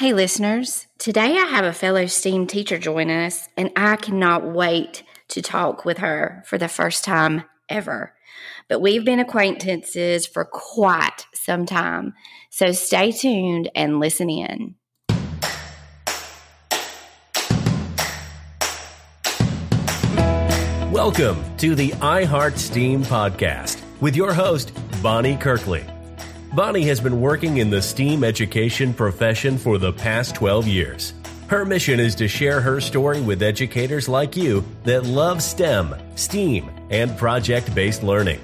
Hey, listeners. Today I have a fellow STEAM teacher join us, and I cannot wait to talk with her for the first time ever. But we've been acquaintances for quite some time, so stay tuned and listen in. Welcome to the iHeart STEAM podcast with your host, Bonnie Kirkley. Bonnie has been working in the STEAM education profession for the past 12 years. Her mission is to share her story with educators like you that love STEM, STEAM, and project based learning.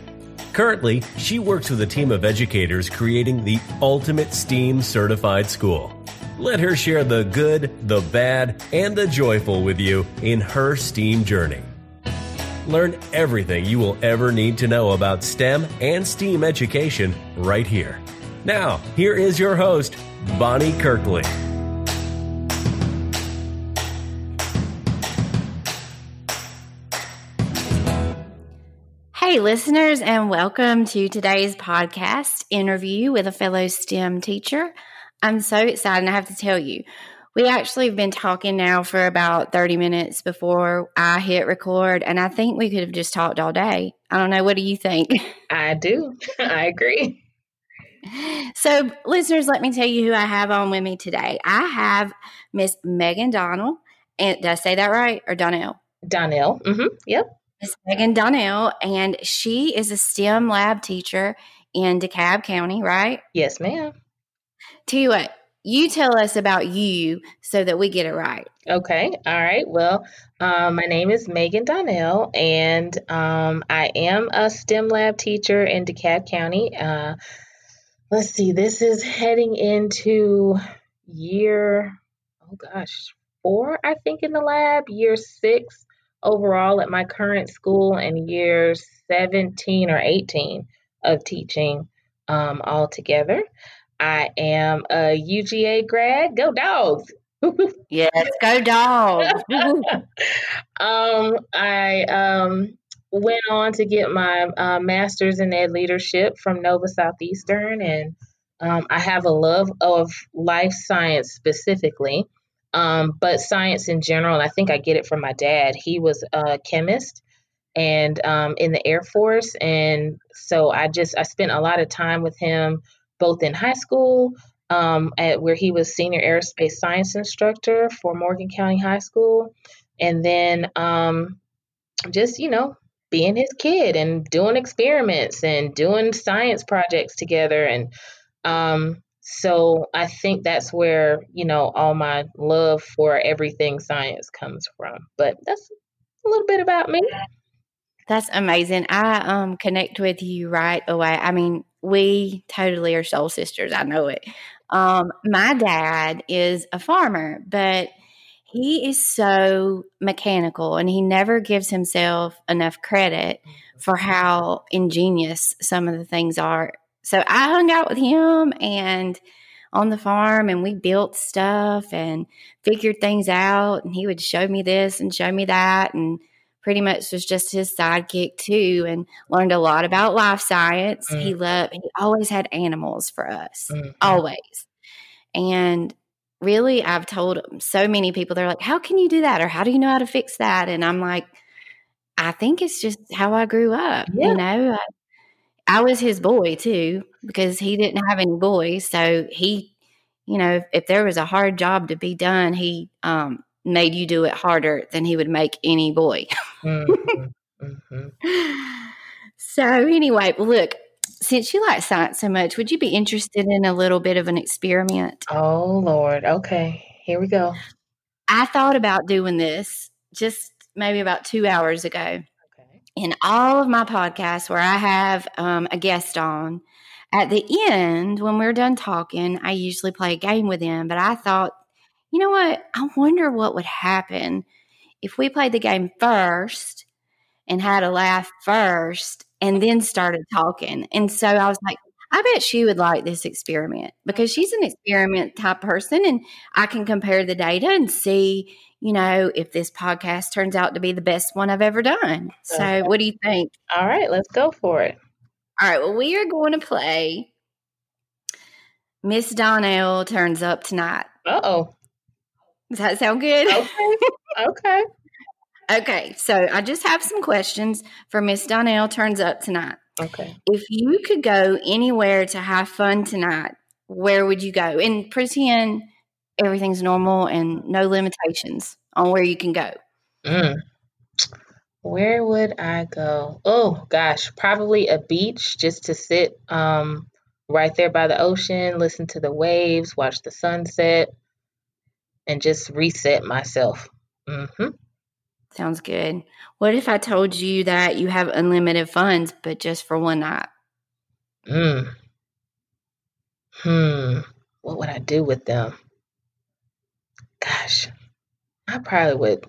Currently, she works with a team of educators creating the ultimate STEAM certified school. Let her share the good, the bad, and the joyful with you in her STEAM journey. Learn everything you will ever need to know about STEM and STEAM education right here. Now, here is your host, Bonnie Kirkley. Hey, listeners, and welcome to today's podcast interview with a fellow STEM teacher. I'm so excited. I have to tell you, we actually have been talking now for about 30 minutes before I hit record, and I think we could have just talked all day. I don't know. What do you think? I do. I agree. So, listeners, let me tell you who I have on with me today. I have Miss Maegan Donnell. And did I say that right? Or Donnell? Donnell. Mm-hmm. Yep. Miss Maegan Donnell, and she is a STEM lab teacher in DeKalb County, right? Yes, ma'am. Tell you what, you tell us about you so that we get it right. Okay. All right. Well, um, my name is Maegan Donnell, and um, I am a STEM lab teacher in DeKalb County. Uh, let's see, this is heading into year, oh gosh, four, I think, in the lab, year six overall at my current school, and year 17 or 18 of teaching um, altogether. I am a UGA grad. Go dogs! yes, go dogs! um, I um, went on to get my uh, master's in ed leadership from Nova Southeastern, and um, I have a love of life science specifically, um, but science in general. I think I get it from my dad. He was a chemist and um, in the Air Force, and so I just I spent a lot of time with him both in high school. Um, at where he was senior aerospace science instructor for Morgan County High School, and then um, just you know being his kid and doing experiments and doing science projects together. And um, so i think that's where you know all my love for everything science comes from. But that's a little bit about me. That's amazing. I um connect with you right away. I mean we totally are soul sisters. I know it. Um my dad is a farmer but he is so mechanical and he never gives himself enough credit for how ingenious some of the things are. So I hung out with him and on the farm and we built stuff and figured things out and he would show me this and show me that and pretty much was just his sidekick too and learned a lot about life science. Mm-hmm. He loved he always had animals for us. Mm-hmm. Always. And really, I've told so many people, they're like, how can you do that? Or how do you know how to fix that? And I'm like, I think it's just how I grew up. Yeah. You know, I, I, was his boy too because he didn't have any boys. So he, you know, if, if there was a hard job to be done, he um, made you do it harder than he would make any boy. mm-hmm. Mm-hmm. So, anyway, look, since you like science so much, would you be interested in a little bit of an experiment? Oh, Lord. Okay. Here we go. I thought about doing this just maybe about two hours ago. Okay. In all of my podcasts where I have um, a guest on, at the end, when we're done talking, I usually play a game with them. But I thought, you know what? I wonder what would happen if we played the game first and had a laugh first and then started talking. And so I was like, I bet she would like this experiment because she's an experiment type person and I can compare the data and see, you know, if this podcast turns out to be the best one I've ever done. So, okay. what do you think? All right, let's go for it. All right, well, we are going to play Miss Donnell Turns Up Tonight. Uh oh. Does that sound good? Okay. okay. okay. So I just have some questions for Miss Donnell turns up tonight. Okay. If you could go anywhere to have fun tonight, where would you go? And pretend everything's normal and no limitations on where you can go. Mm. Where would I go? Oh gosh, probably a beach just to sit um, right there by the ocean, listen to the waves, watch the sunset, and just reset myself. Mm-hmm. Sounds good. What if I told you that you have unlimited funds, but just for one night? Mm. Hmm. What would I do with them? Gosh, I probably would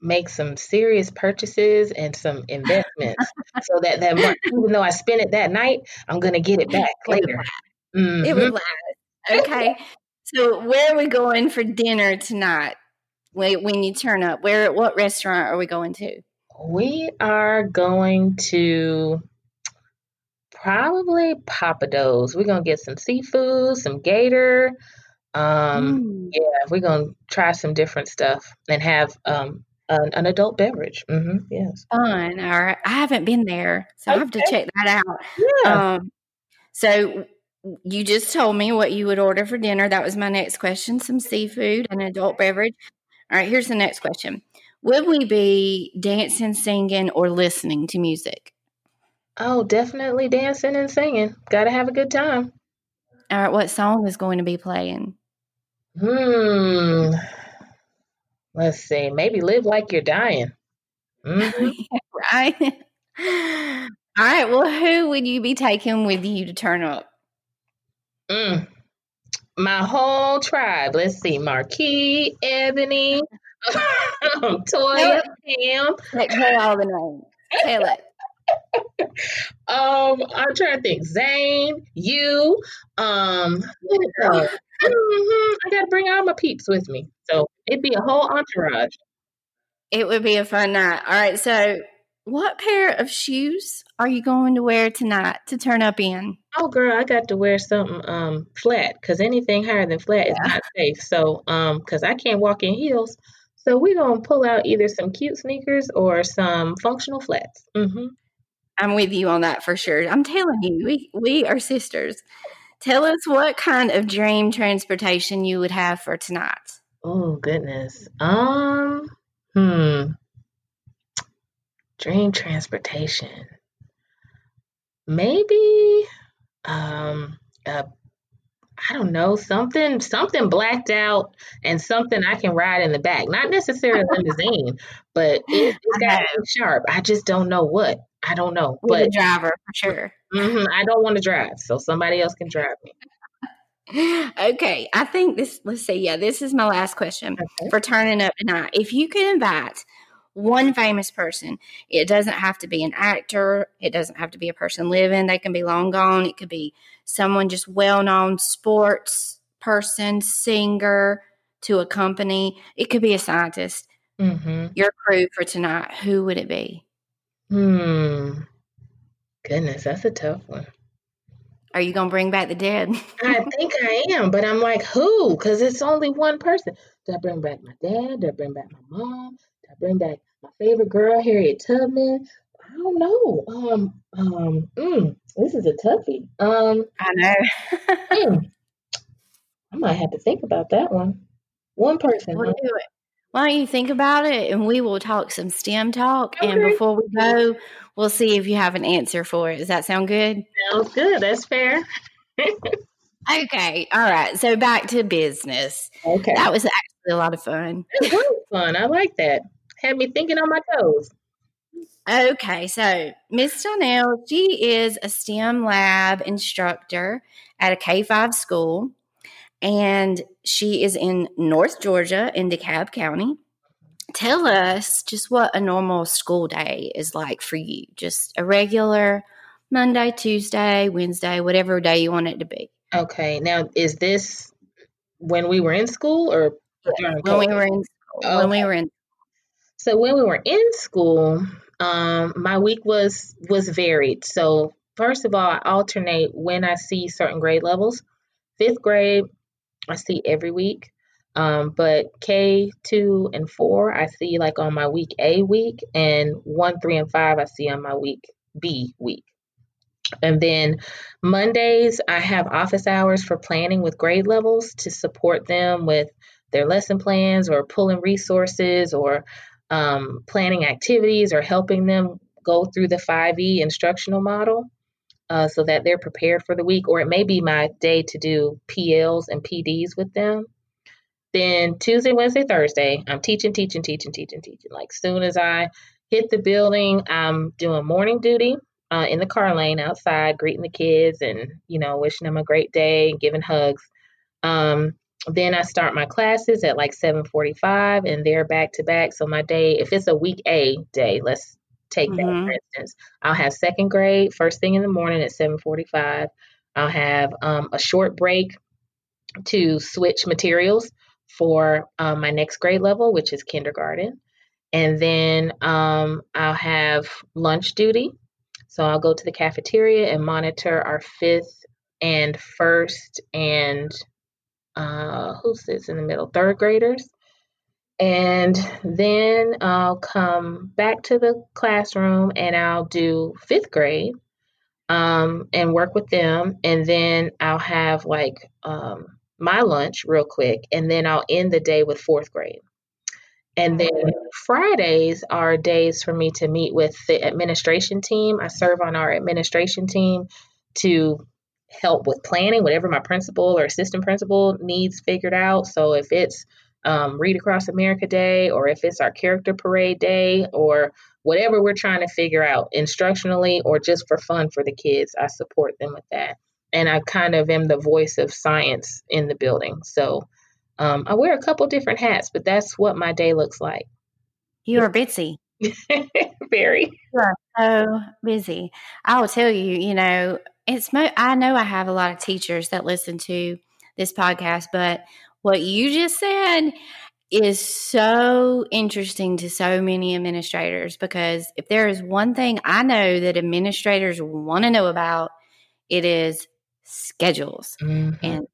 make some serious purchases and some investments so that that money, even though I spend it that night, I'm gonna get it back later. Mm-hmm. It would last. Okay. so where are we going for dinner tonight? When, you turn up, where what restaurant are we going to? We are going to probably Pappadeaux. We're gonna get some seafood, some gator. Um, mm. yeah, we're gonna try some different stuff and have um an, an adult beverage. Mm-hmm, yes. Fun. All right. I haven't been there, so okay. I have to check that out. Yeah. Um, so you just told me what you would order for dinner. That was my next question. Some seafood an adult beverage. All right. Here's the next question. Would we be dancing, singing, or listening to music? Oh, definitely dancing and singing. Got to have a good time. All right. What song is going to be playing? Hmm. Let's see. Maybe live like you're dying. Mm-hmm. right. All right. Well, who would you be taking with you to turn up? Mm. My whole tribe. Let's see. Marquis, Ebony, Toya, Pam. Tell all the names. It. um, I'm trying to think. Zane, you, um, mm-hmm, I got to bring all my peeps with me. So it'd be a whole entourage. It would be a fun night. All right. So, what pair of shoes are you going to wear tonight to turn up in? Oh, girl, I got to wear something um flat because anything higher than flat yeah. is not safe. So, um, because I can't walk in heels. So we're gonna pull out either some cute sneakers or some functional flats. Mm-hmm. I'm with you on that for sure. I'm telling you, we we are sisters. Tell us what kind of dream transportation you would have for tonight. Oh goodness. Um hmm. Dream transportation. Maybe um a I don't know, something something blacked out and something I can ride in the back. Not necessarily a limousine, but it, has got to be sharp. I just don't know what. I don't know. With but a driver for sure. Mm-hmm, I don't want to drive, so somebody else can drive me. okay, I think this. Let's see. Yeah, this is my last question okay. for turning up tonight. If you could invite one famous person, it doesn't have to be an actor. It doesn't have to be a person living. They can be long gone. It could be someone just well known sports person, singer to a company. It could be a scientist. Mm-hmm. Your crew for tonight. Who would it be? Hmm. Goodness, that's a tough one. Are you gonna bring back the dead? I think I am, but I'm like, who? Because it's only one person. Do I bring back my dad? Do I bring back my mom? I bring back my favorite girl, Harriet Tubman? I don't know. Um, um, mm, this is a toughie. Um, I know. mm, I might have to think about that one. One person. We'll do it. Why don't you think about it and we will talk some STEM talk. Okay. And before we go, we'll see if you have an answer for it. Does that sound good? Sounds good. That's fair. okay. All right. So back to business. Okay. That was actually a lot of fun. It was fun. I like that. Had me thinking on my toes. Okay, so Miss Donnell, she is a STEM lab instructor at a K 5 school and she is in North Georgia in DeKalb County. Tell us just what a normal school day is like for you. Just a regular Monday, Tuesday, Wednesday, whatever day you want it to be. Okay. Now, is this when we were in school or yeah, when we were in school? Okay. When we were in so when we were in school, um, my week was was varied. So first of all, I alternate when I see certain grade levels. Fifth grade, I see every week. Um, but K two and four I see like on my week A week, and one, three, and five I see on my week B week. And then Mondays, I have office hours for planning with grade levels to support them with their lesson plans or pulling resources or um, planning activities or helping them go through the 5E instructional model uh, so that they're prepared for the week. Or it may be my day to do PLs and PDs with them. Then Tuesday, Wednesday, Thursday, I'm teaching, teaching, teaching, teaching, teaching. Like soon as I hit the building, I'm doing morning duty uh, in the car lane outside, greeting the kids and you know wishing them a great day and giving hugs. Um, then I start my classes at like 7:45, and they're back to back. So my day, if it's a week A day, let's take mm-hmm. that for instance, I'll have second grade first thing in the morning at 7:45. I'll have um, a short break to switch materials for um, my next grade level, which is kindergarten. And then um, I'll have lunch duty so I'll go to the cafeteria and monitor our fifth and first and uh, who sits in the middle? Third graders. And then I'll come back to the classroom and I'll do fifth grade um, and work with them. And then I'll have like um, my lunch real quick. And then I'll end the day with fourth grade. And then Fridays are days for me to meet with the administration team. I serve on our administration team to help with planning whatever my principal or assistant principal needs figured out. So if it's um, Read Across America Day or if it's our character parade day or whatever we're trying to figure out instructionally or just for fun for the kids, I support them with that. And I kind of am the voice of science in the building. So um, I wear a couple different hats, but that's what my day looks like. You are busy. Very. So busy. I will tell you, you know, it's mo- I know I have a lot of teachers that listen to this podcast, but what you just said is so interesting to so many administrators because if there is one thing I know that administrators want to know about, it is schedules. Mm-hmm. And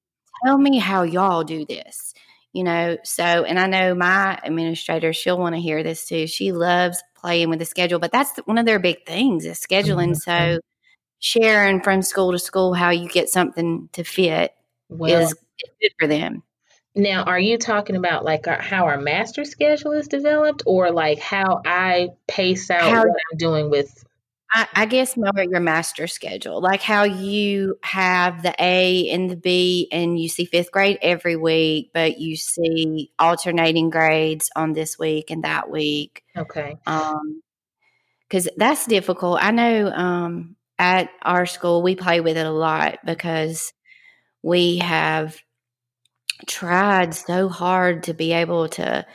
tell me how y'all do this you know so and i know my administrator she'll want to hear this too. She loves playing with the schedule but that's one of their big things is scheduling. Mm-hmm. so sharing from school to school how you get something to fit well, is good for them. Now are you talking about like our, how our master schedule is developed or like how i pace out how, what i'm doing with I, I, guess more your master schedule, like how you have the A and the B, and you see fifth grade every week, but you see alternating grades on this week and that week. Okay. Um, because that's difficult. I know. Um, at our school, we play with it a lot because we have tried so hard to be able to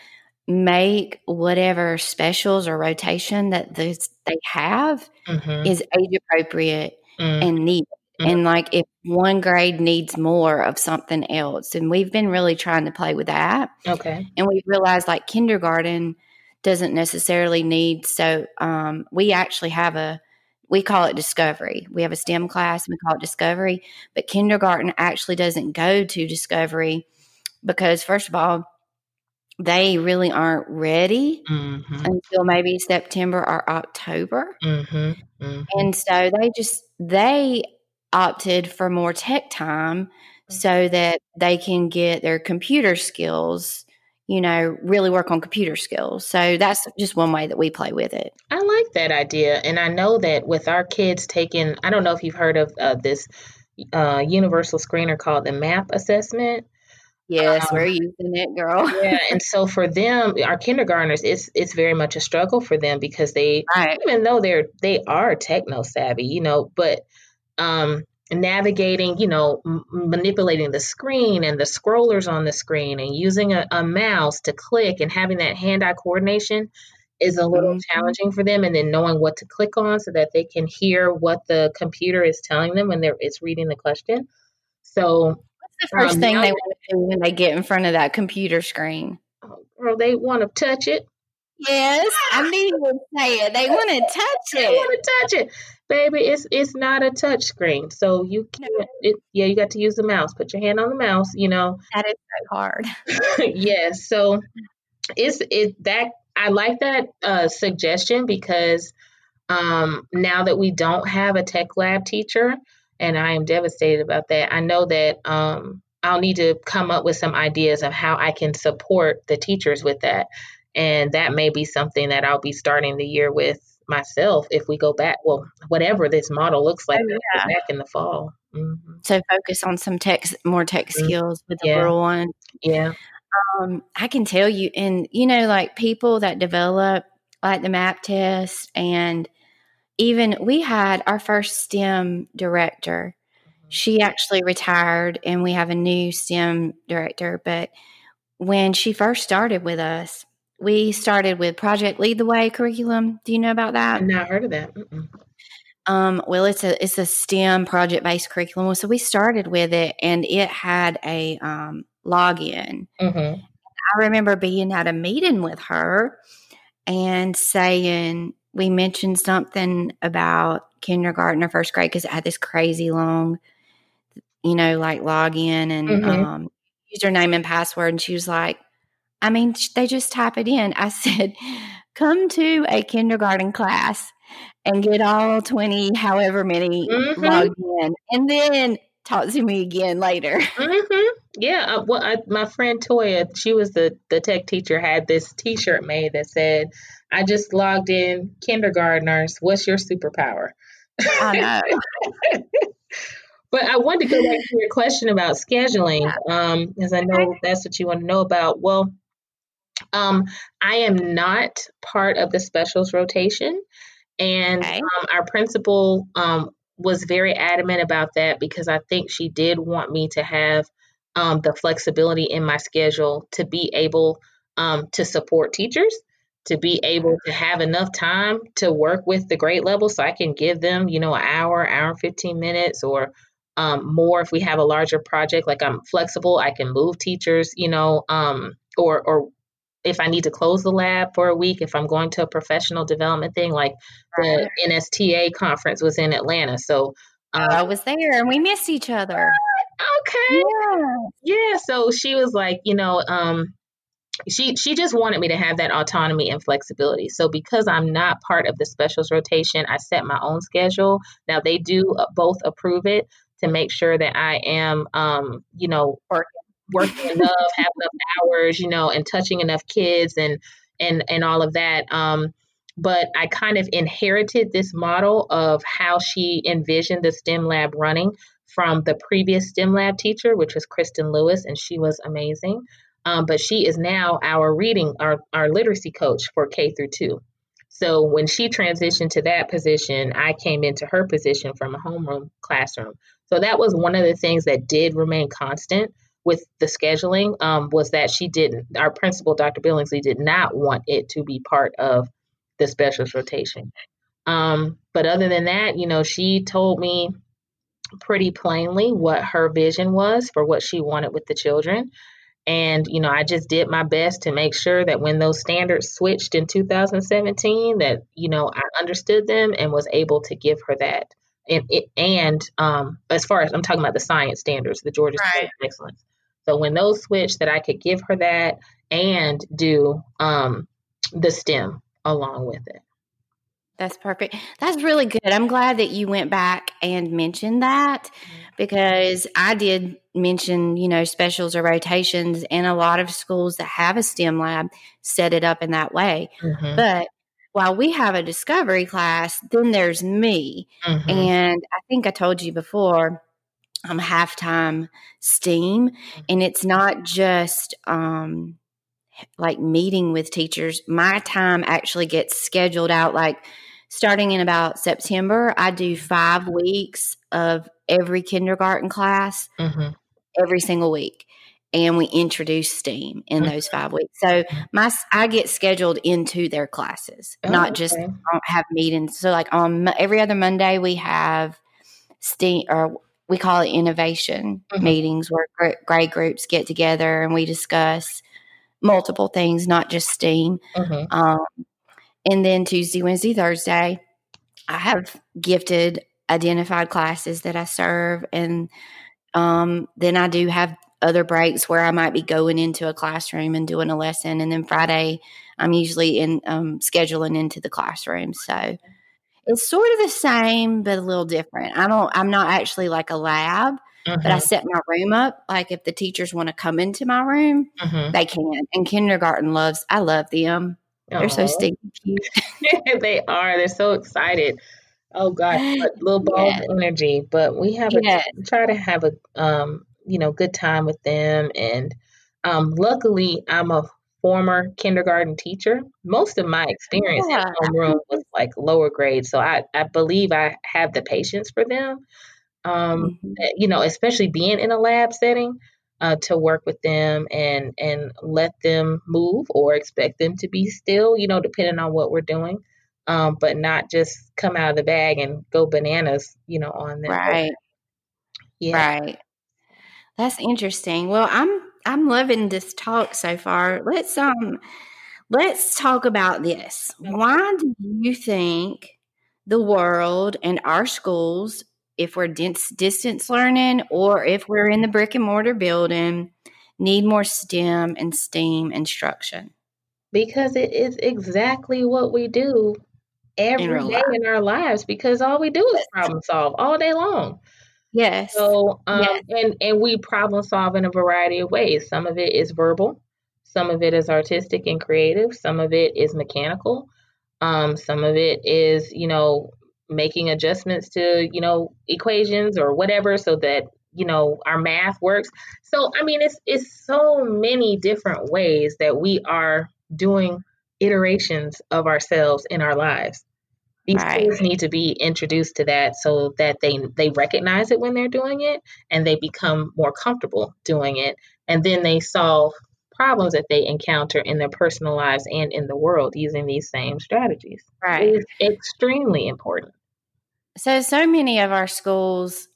make whatever specials or rotation that this, they have mm-hmm. is age appropriate mm-hmm. and needed. Mm-hmm. And like if one grade needs more of something else, and we've been really trying to play with that. Okay. And we've realized like kindergarten doesn't necessarily need so um, we actually have a we call it discovery. We have a STEM class and we call it discovery, but kindergarten actually doesn't go to discovery because first of all, they really aren't ready mm-hmm. until maybe September or October. Mm-hmm. Mm-hmm. And so they just they opted for more tech time so that they can get their computer skills, you know, really work on computer skills. So that's just one way that we play with it. I like that idea. And I know that with our kids taking, I don't know if you've heard of uh, this uh, universal screener called the MAP assessment. Yes, um, we're using it, girl. yeah, and so for them, our kindergartners, it's it's very much a struggle for them because they, right. even though they're they are techno savvy, you know, but um, navigating, you know, m- manipulating the screen and the scrollers on the screen and using a, a mouse to click and having that hand-eye coordination is a little mm-hmm. challenging for them and then knowing what to click on so that they can hear what the computer is telling them when they're it's reading the question so the first um, thing they want to do when they get in front of that computer screen? Oh, girl, they want to touch it. Yes, I mean you would say it. They want to touch it. They want to touch it, baby. It's it's not a touch screen, so you can't. It, yeah, you got to use the mouse. Put your hand on the mouse. You know. That is so hard. yes. So it's it that I like that uh, suggestion because um, now that we don't have a tech lab teacher, and I am devastated about that. I know that um, I'll need to come up with some ideas of how I can support the teachers with that. And that may be something that I'll be starting the year with myself if we go back. Well, whatever this model looks like, Oh, yeah. back in the fall. hmm So focus on some tech, more tech Mm, skills with the yeah. little one. Yeah. Um, I can tell you, and you know, like people that develop like the map test, and even we had our first STEM director. She actually retired, and we have a new STEM director. But when she first started with us, we started with Project Lead the Way curriculum. Do you know about that? I've not heard of that. Mm-mm. Um, well, it's a it's a STEM project based curriculum. So we started with it, and it had a um, login. Mhm. I remember being at a meeting with her and saying we mentioned something about kindergarten or first grade because it had this crazy long, you know, like login and Mhm. um, username and password. And she was like, I mean, they just type it in. I said, come to a kindergarten class and get all 20, however many Mhm. logged in, and then talk to me again later. hmm Yeah. Uh, well, I, my friend Toya, she was the the tech teacher, had this T-shirt made that said, "I just logged in, kindergartners. What's your superpower?" I know. But I wanted to go back to your question about scheduling, um, because I know that's what you want to know about. Well, um, I am not part of the specials rotation, and Okay. um, our principal um, was very adamant about that because I think she did want me to have um, the flexibility in my schedule to be able um, to support teachers, to be able to have enough time to work with the grade level so I can give them, you know, an hour, hour and 15 minutes or um, more if we have a larger project. Like I'm flexible, I can move teachers, you know, um, or, or if I need to close the lab for a week, if I'm going to a professional development thing, like the NSTA conference was in Atlanta. So, I um, was there and we missed each other. okay. Yeah. Yeah, so she was like, you know, um, she she just wanted me to have that autonomy and flexibility. So because I'm not part of the specials rotation, I set my own schedule. Now they do uh, both approve it to make sure that I am, um, you know, Working. working enough, have enough hours, you know, and touching enough kids and and and all of that. Um, but I kind of inherited this model of how she envisioned the STEM lab running from the previous STEM lab teacher, which was Kristen Lewis, and she was amazing. Um, but she is now our reading, our, our literacy coach for K through two. So when she transitioned to that position, I came into her position from a homeroom classroom. So that was one of the things that did remain constant with the scheduling um, was that she didn't, our principal, Dr. Billingsley, did not want it to be part of the specialist rotation. Um, but other than that, you know, she told me pretty plainly what her vision was for what she wanted with the children. And, you know, I just did my best to make sure that when those standards switched in 2017, that, you know, I understood them and was able to give her that. And, it, and um, as far as I'm talking about the science standards, the Georgia Right. of Excellence. So when those switched, that I could give her that and do um, the STEM along with it. That's perfect. That's really good. I'm glad that you went back and mentioned that because I did mention, you know, specials or rotations, and a lot of schools that have a STEM lab set it up in that way. Mhm, But while we have a discovery class, then there's me. mhm. And I think I told you before, I'm halftime STEAM, and it's not just um, like meeting with teachers. My time actually gets scheduled out like starting in about September. I do five weeks of every kindergarten class Mhm. every single week. And we introduce STEAM in Mhm. those five weeks. So my I get scheduled into their classes, Oh, not just okay. Have meetings. So like on every other Monday we have STEAM or we call it innovation Mhm. meetings where gr- grade groups get together and we discuss multiple things, not just STEAM. Mm-hmm. Um, and then Tuesday, Wednesday, Thursday, I have gifted identified classes that I serve. And um, then I do have other breaks where I might be going into a classroom and doing a lesson. And then Friday, I'm usually in um, scheduling into the classroom. So it's sort of the same, but a little different. I don't, I'm not actually like a lab. But I Mhm. set my room up. Like if the teachers want to come into my room, Mhm. they can. And kindergarten loves, I love them. They're so stinky cute. they are. They're so excited. Oh God, little ball Yeah. of energy. But we have a Yes. try to have a um, you know, good time with them. And um luckily I'm a former kindergarten teacher. Most of my experience Yeah. in homeroom was like lower grade. So I, I believe I have the patience for them. Um, Mhm. you know, especially being in a lab setting, uh, to work with them and and let them move or expect them to be still, you know, depending on what we're doing. Um, but not just come out of the bag and go bananas, you know, on them. Right. Yeah. Right. That's interesting. Well, I'm I'm loving this talk so far. Let's um let's talk about this. Why do you think the world and our schools, if we're dis- distance learning or if we're in the brick and mortar building, need more STEM and STEAM instruction? Because it is exactly what we do every real day life. in our lives because all we do is problem solve all day long. Yes. So, um, Yes. and and we problem solve in a variety of ways. Some of it is verbal, some of it is artistic and creative, some of it is mechanical, um, some of it is you know making adjustments to you know equations or whatever so that you know our math works. So, I mean, it's it's so many different ways that we are doing iterations of ourselves in our lives these Right. kids need to be introduced to that so that they they recognize it when they're doing it and they become more comfortable doing it and then they solve problems that they encounter in their personal lives and in the world using these same strategies Right. it's extremely important So, so many of our schools,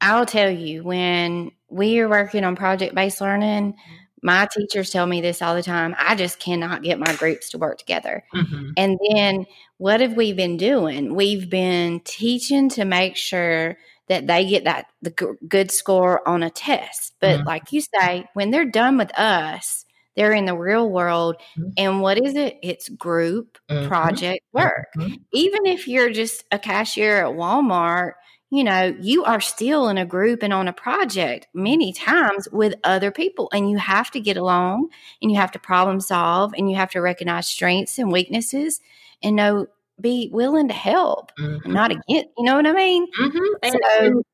I'll tell you, when we are working on project based learning, mm-hmm. my teachers tell me this all the time. I just cannot get my groups to work together. Mm-hmm. And then what have we been doing? We've been teaching to make sure that they get that the g- good score on a test. But Mhm. like you say, when they're done with us, they're in the real world. Mhm. And what is it? It's group Mhm. project work Mhm. even if you're just a cashier at Walmart, you know, you are still in a group and on a project many times with other people, and you have to get along and you have to problem solve and you have to recognize strengths and weaknesses and know, be willing to help Mhm. and not against, you know what I mean? Mhm. And, So- and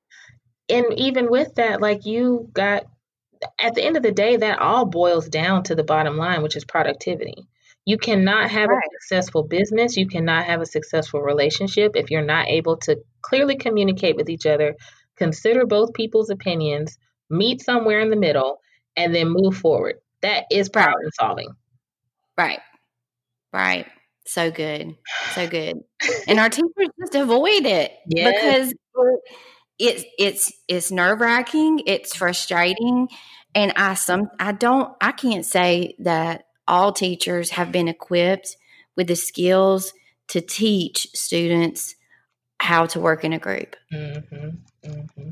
and even with that, like you got at the end of the day, that all boils down to the bottom line, which is productivity. You cannot have Right. a successful business, you cannot have a successful relationship if you're not able to clearly communicate with each other, consider both people's opinions, meet somewhere in the middle, and then move forward. That is problem solving. Right. Right. So good. So good. And our teachers just avoid it Yes. because it's it's it's nerve wracking, it's frustrating. And I some I don't I can't say that all teachers have been equipped with the skills to teach students how to work in a group. Mm-hmm. Mm-hmm.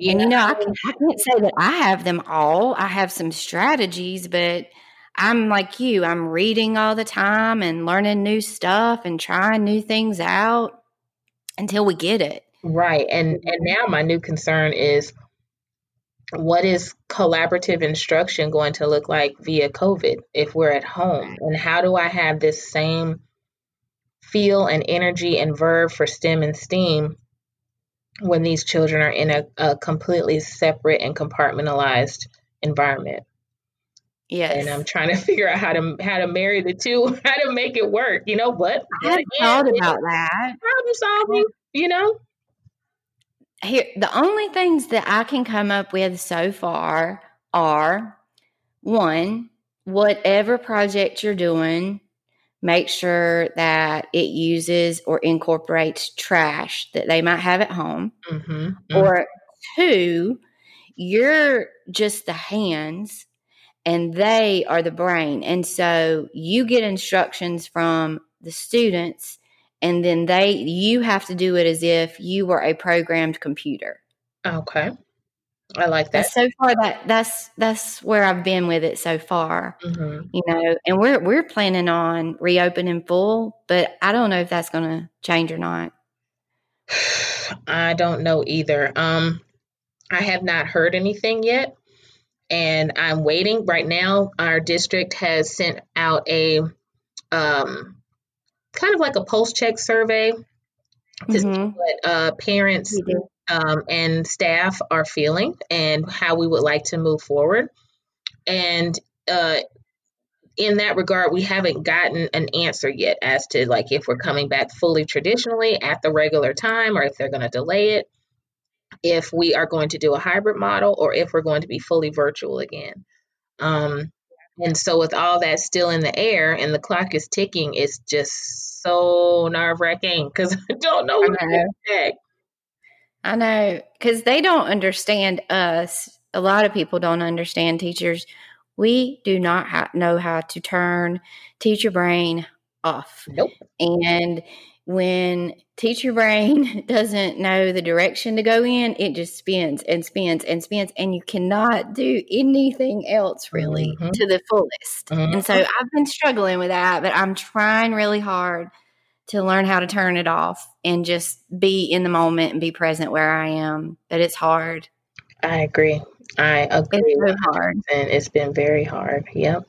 And you know, I, can, I can't say that I have them all. I have some strategies, but I'm like you. I'm reading all the time and learning new stuff and trying new things out until we get it. Right. And and now my new concern is what is collaborative instruction going to look like via COVID if we're at home? And how do I have this same feel and energy and verb for STEM and STEAM when these children are in a, a completely separate and compartmentalized environment? Yes. And I'm trying to figure out how to how to marry the two, how to make it work. You know, but I hadn't thought about that. problem solving, you know? Here, the only things that I can come up with so far are one, whatever project you're doing, make sure that it uses or incorporates trash that they might have at home. Mm-hmm. Or two, you're just the hands and they are the brain. And so you get instructions from the students and then they you have to do it as if you were a programmed computer. Okay. I like that. so far that that's that's where I've been with it so far. Mm-hmm. You know, and we're we're planning on reopening full, but I don't know if that's going to change or not. I don't know either. Um I have not heard anything yet and I'm waiting. Right now our district has sent out a um kind of like a post check survey to mm-hmm. see what uh, parents um, and staff are feeling and how we would like to move forward. And uh, in that regard, we haven't gotten an answer yet as to like if we're coming back fully traditionally at the regular time or if they're going to delay it, if we are going to do a hybrid model or if we're going to be fully virtual again. Um, and so, with all that still in the air and the clock is ticking, it's just so nerve wracking because I don't know what to expect. I know because they don't understand us. A lot of people don't understand teachers. We do not ha- know how to turn teacher brain off. Nope. And when teacher brain doesn't know the direction to go in, it just spins and spins and spins, and you cannot do anything else really mm-hmm. to the fullest. Mm-hmm. And so I've been struggling with that, but I'm trying really hard to learn how to turn it off and just be in the moment and be present where I am. But it's hard. I agree. I agree. It's so hard. And it's been very hard. Yep.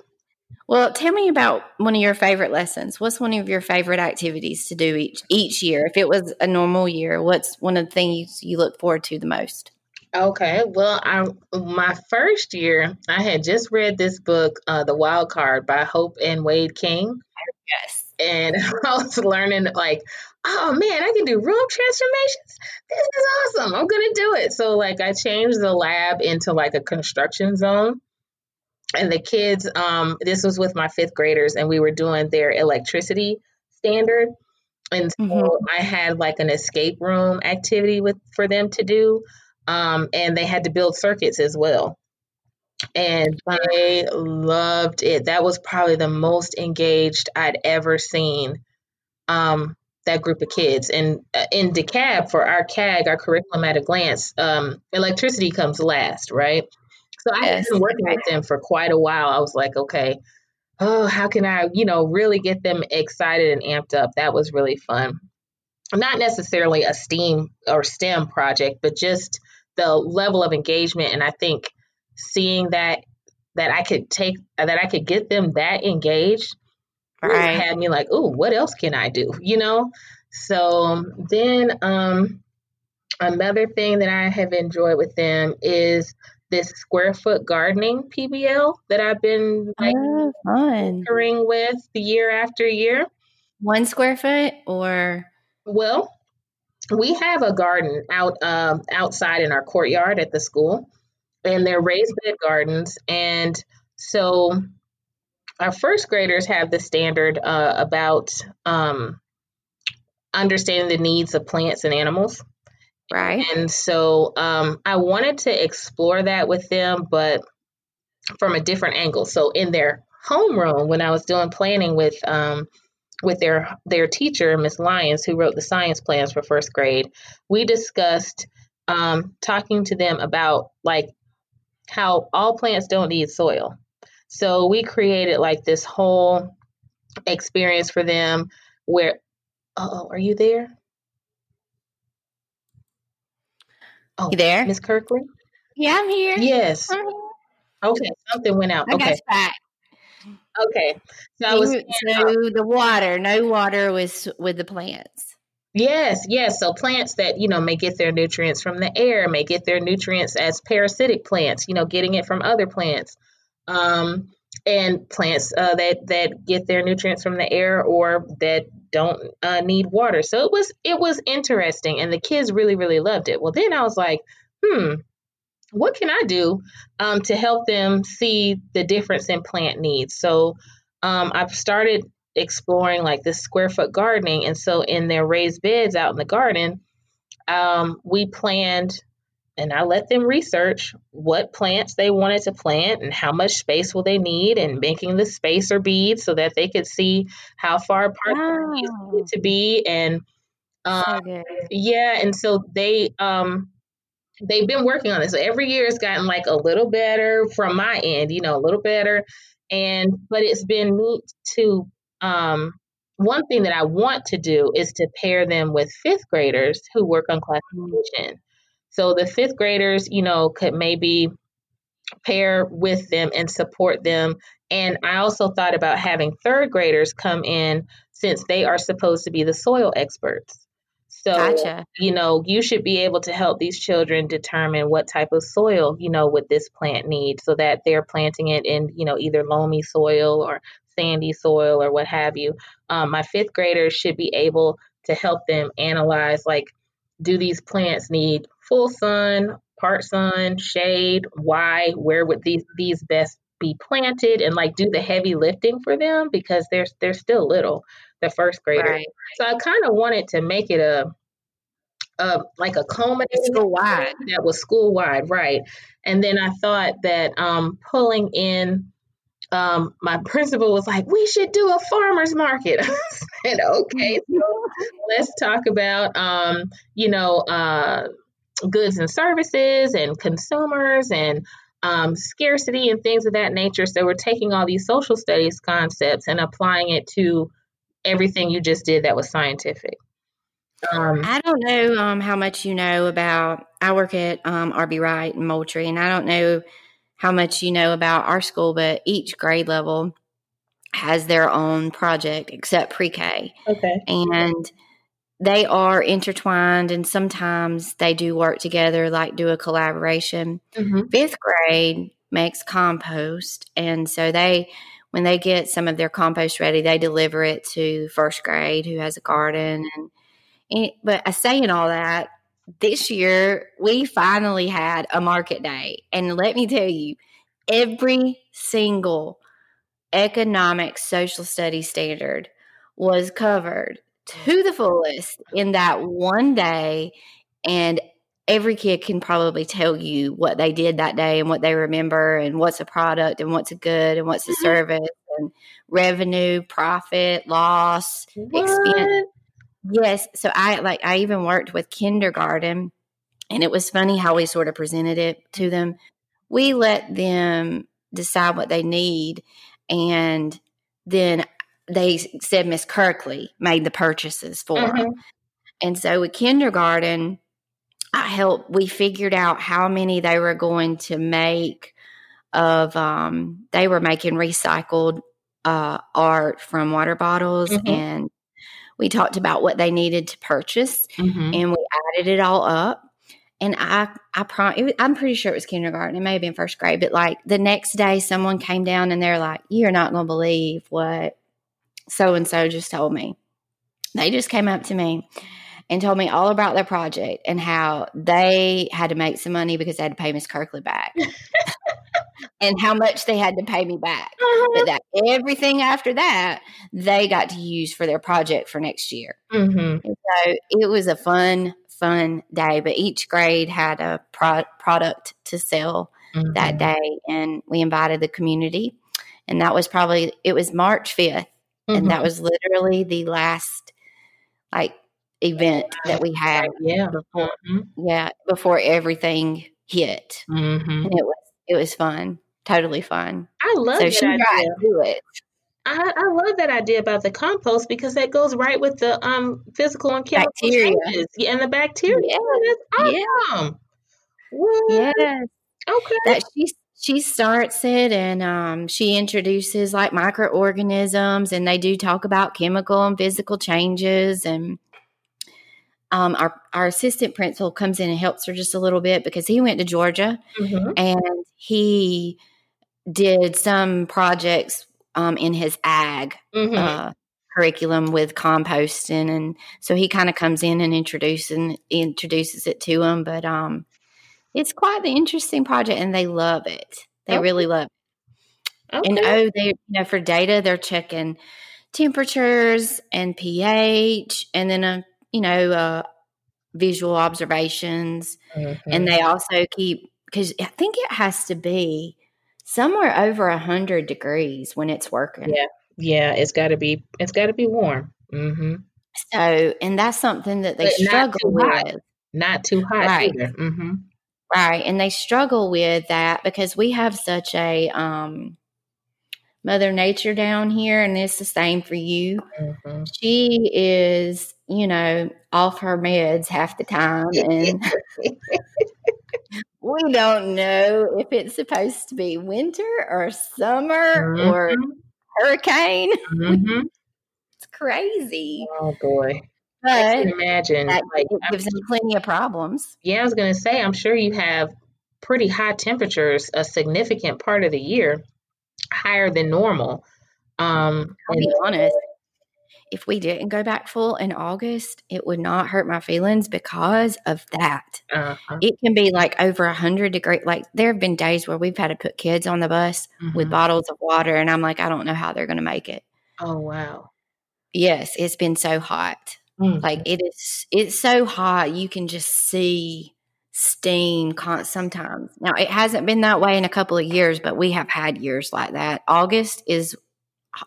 Well, tell me about one of your favorite lessons. What's one of your favorite activities to do each each year? If it was a normal year, what's one of the things you look forward to the most? Okay, well, I my first year, I had just read this book, uh, The Wild Card by Hope and Wade King. Yes and I was learning like, oh man, I can do room transformations. This is awesome. I'm gonna do it. So like I changed the lab into like a construction zone. And the kids, um, this was with my fifth graders, and we were doing their electricity standard. And so mm-hmm. I had like an escape room activity with for them to do. Um, and they had to build circuits as well and they loved it. That was probably the most engaged I'd ever seen um, that group of kids. And uh, in DeKalb for our CAG, our curriculum at a glance, um, electricity comes last, right? So I yes. been working with them for quite a while. I was like, okay, oh, how can I, you know, really get them excited and amped up? That was really fun. Not necessarily a STEAM or STEM project, but just the level of engagement. And I think seeing that that I could take that I could get them that engaged right. had me like, oh, what else can I do? You know? So then um another thing that I have enjoyed with them is this square foot gardening PBL that I've been like oh, fun. with year after year. One square foot or well, we have a garden out um, outside in our courtyard at the school and they're raised bed gardens. And so our first graders have the standard uh, about um, understanding the needs of plants and animals. Right. And so um, I wanted to explore that with them, but from a different angle. So in their homeroom, when I was doing planning with um, with their their teacher, Miss Lyons, who wrote the science plans for first grade, we discussed um, talking to them about like how all plants don't need soil. So we created like this whole experience for them where oh, are you there? Oh, you there? Miss Kirkley? Yeah, I'm here. Yes. Okay, something went out. I okay. back. Okay. So, I was so the water, no water was with the plants. Yes, yes. So plants that, you know, may get their nutrients from the air, may get their nutrients as parasitic plants, you know, getting it from other plants. Um, and plants uh, that that get their nutrients from the air or that don't uh, need water. So it was it was interesting, and the kids really really loved it. Well, then I was like, hmm, what can I do um, to help them see the difference in plant needs? So um, I've started exploring like this square foot gardening. And so in their raised beds out in the garden, um, we planned and I let them research what plants they wanted to plant and how much space will they need and making the spacer beads so that they could see how far apart wow. they need to be. And um, so yeah and so they um they've been working on this so every year it's gotten like a little better from my end you know a little better. And but it's been neat to um one thing that I want to do is to pair them with fifth graders who work on classification. So the fifth graders, you know, could maybe pair with them and support them. And I also thought about having third graders come in since they are supposed to be the soil experts. So, gotcha. you know, you should be able to help these children determine what type of soil, you know, would this plant need so that they're planting it in, you know, either loamy soil or sandy soil or what have you. Um, my fifth graders should be able to help them analyze like, do these plants need full sun, part sun, shade, why, where would these these best be planted and like do the heavy lifting for them because they're they're still little, the first grader. Right. So I kind of wanted to make it a uh, like a culminating school wide that was school wide, right? And then I thought that um, pulling in um, my principal was like, "We should do a farmers market." I said, "Okay, so let's talk about um, you know uh, goods and services and consumers and um, scarcity and things of that nature. So we're taking all these social studies concepts and applying it to everything you just did that was scientific. Um, I don't know um, how much you know about. I work at um, RB Wright and Moultrie, and I don't know how much you know about our school, but each grade level has their own project except pre-K. Okay, and they are intertwined and sometimes they do work together, like do a collaboration. Mm-hmm. Fifth grade makes compost. And so they, when they get some of their compost ready, they deliver it to first grade who has a garden. And, and but I say saying all that, this year we finally had a market day. And let me tell you, every single economic social studies standard was covered to the fullest in that one day. And every kid can probably tell you what they did that day and what they remember and what's a product and what's a good and what's a mm-hmm. service and revenue, profit, loss, what? expense. Yes. So I like I even worked with kindergarten and it was funny how we sort of presented it to them. We let them decide what they need and then they said Miss Kirkley made the purchases for mm-hmm. them. And so with kindergarten, I helped, we figured out how many they were going to make of, um, they were making recycled uh, art from water bottles mm-hmm. and we talked about what they needed to purchase mm-hmm. and we added it all up and I, I prom- I'm pretty sure it was kindergarten. It may have been first grade, but like the next day, someone came down and they're like, "You're not going to believe what so and so just told me. They just came up to me and told me all about their project and how they had to make some money because they had to pay Miss Kirkley back. and how much they had to pay me back. Uh-huh. But that everything after that, they got to use for their project for next year. Mm-hmm. so it was a fun, fun day. But each grade had a pro- product to sell mm-hmm. that day, and we invited the community. And that was probably it was March fifth, Mm-hmm. And that mm-hmm. was literally the last like event that we had. Yeah. Before, mm-hmm. Yeah. Before everything hit. Mm-hmm. It was, it was fun. Totally fun. I love so that she idea. Do it. I, I, love that idea about the compost because that goes right with the um physical and chemical bacteria. changes and the bacteria. Yeah. That's awesome. Yeah. Yes. Okay. That she she starts it and um, she introduces like microorganisms and they do talk about chemical and physical changes and um, our, our assistant principal comes in and helps her just a little bit because he went to georgia mm-hmm. and he did some projects um, in his ag mm-hmm. uh, curriculum with composting and so he kind of comes in and introducing introduces it to them but um it's quite the interesting project and they love it. They okay. really love it. Okay. And oh, they you know for data they're checking temperatures and pH and then a you know uh, visual observations, mm-hmm. and they also keep because I think it has to be somewhere over a hundred degrees when it's working. Yeah, yeah, it's got to be it's got to be warm. Mm-hmm. So, and that's something that they but struggle with. Hot. Not too hot right. either. Mm-hmm. Right, and they struggle with that because we have such a um, Mother Nature down here, and it's the same for you. Mm-hmm. She is, you know, off her meds half the time, and we don't know if it's supposed to be winter or summer mm-hmm. or hurricane. Mm-hmm. it's crazy. Oh boy. But I can imagine like, it gives them plenty of problems. Yeah, I was going to say, I'm sure you have pretty high temperatures a significant part of the year higher than normal. Um, I'll be honest. If we didn't go back full in August, it would not hurt my feelings because of that. Uh-huh. It can be like over a hundred degree. Like there have been days where we've had to put kids on the bus mm-hmm. with bottles of water, and I'm like, I don't know how they're going to make it. Oh wow! Yes, it's been so hot. Mm-hmm. Like it is. It's so hot you can just see steam sometimes. Now, it hasn't been that way in a couple of years, but we have had years like that. August is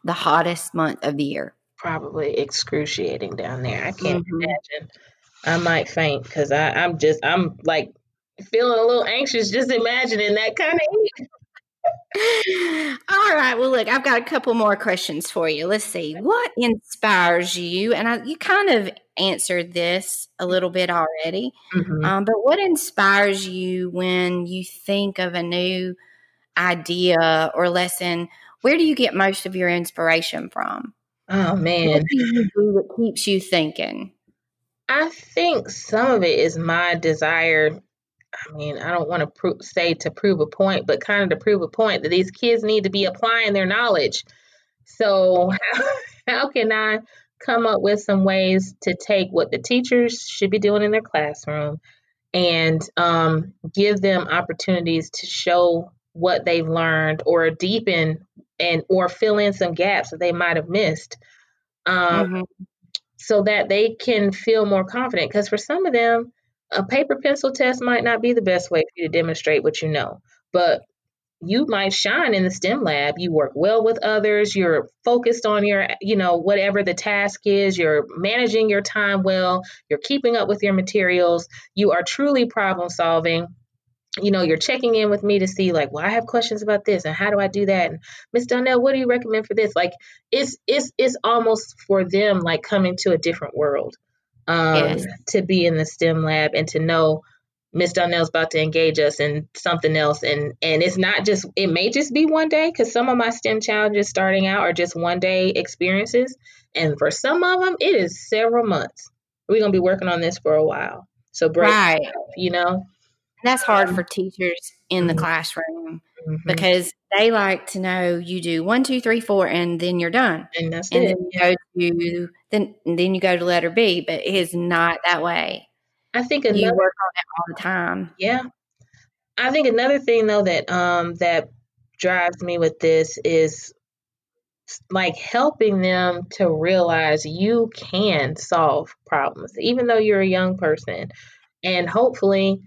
the hottest month of the year. Probably excruciating down there. I can't mm-hmm. imagine. I might faint because I'm just, I'm like feeling a little anxious just imagining that kind of heat. All right. Well, look, I've got a couple more questions for you. Let's see. What inspires you? And I, you kind of answered this a little bit already, mm-hmm. um, but what inspires you when you think of a new idea or lesson? Where do you get most of your inspiration from? Oh, man. What do you do that keeps you thinking? I think some of it is my desire I mean, I don't want to pro- say to prove a point, but kind of to prove a point that these kids need to be applying their knowledge. So, how, how can I come up with some ways to take what the teachers should be doing in their classroom and um, give them opportunities to show what they've learned or deepen and or fill in some gaps that they might have missed um, mm-hmm. so that they can feel more confident because for some of them a paper pencil test might not be the best way for you to demonstrate what you know, but you might shine in the STEM lab. You work well with others. You're focused on your, you know, whatever the task is. You're managing your time well. You're keeping up with your materials. You are truly problem solving. You know, you're checking in with me to see, like, well, I have questions about this, and how do I do that? And Miss Donnell, what do you recommend for this? Like, it's it's it's almost for them like coming to a different world um, yes. to be in the STEM lab and to know Miss Donnell's about to engage us in something else. And and it's not just it may just be one day because some of my STEM challenges starting out are just one day experiences, and for some of them it is several months. We're gonna be working on this for a while. So break, right. you know. That's hard for teachers in the mm-hmm. classroom mm-hmm. because they like to know you do one, two, three, four, and then you're done. And that's and it. Then you go to then then you go to letter B, but it is not that way. I think another, you work on it all the time. Yeah, I think another thing though that um that drives me with this is like helping them to realize you can solve problems even though you're a young person and hopefully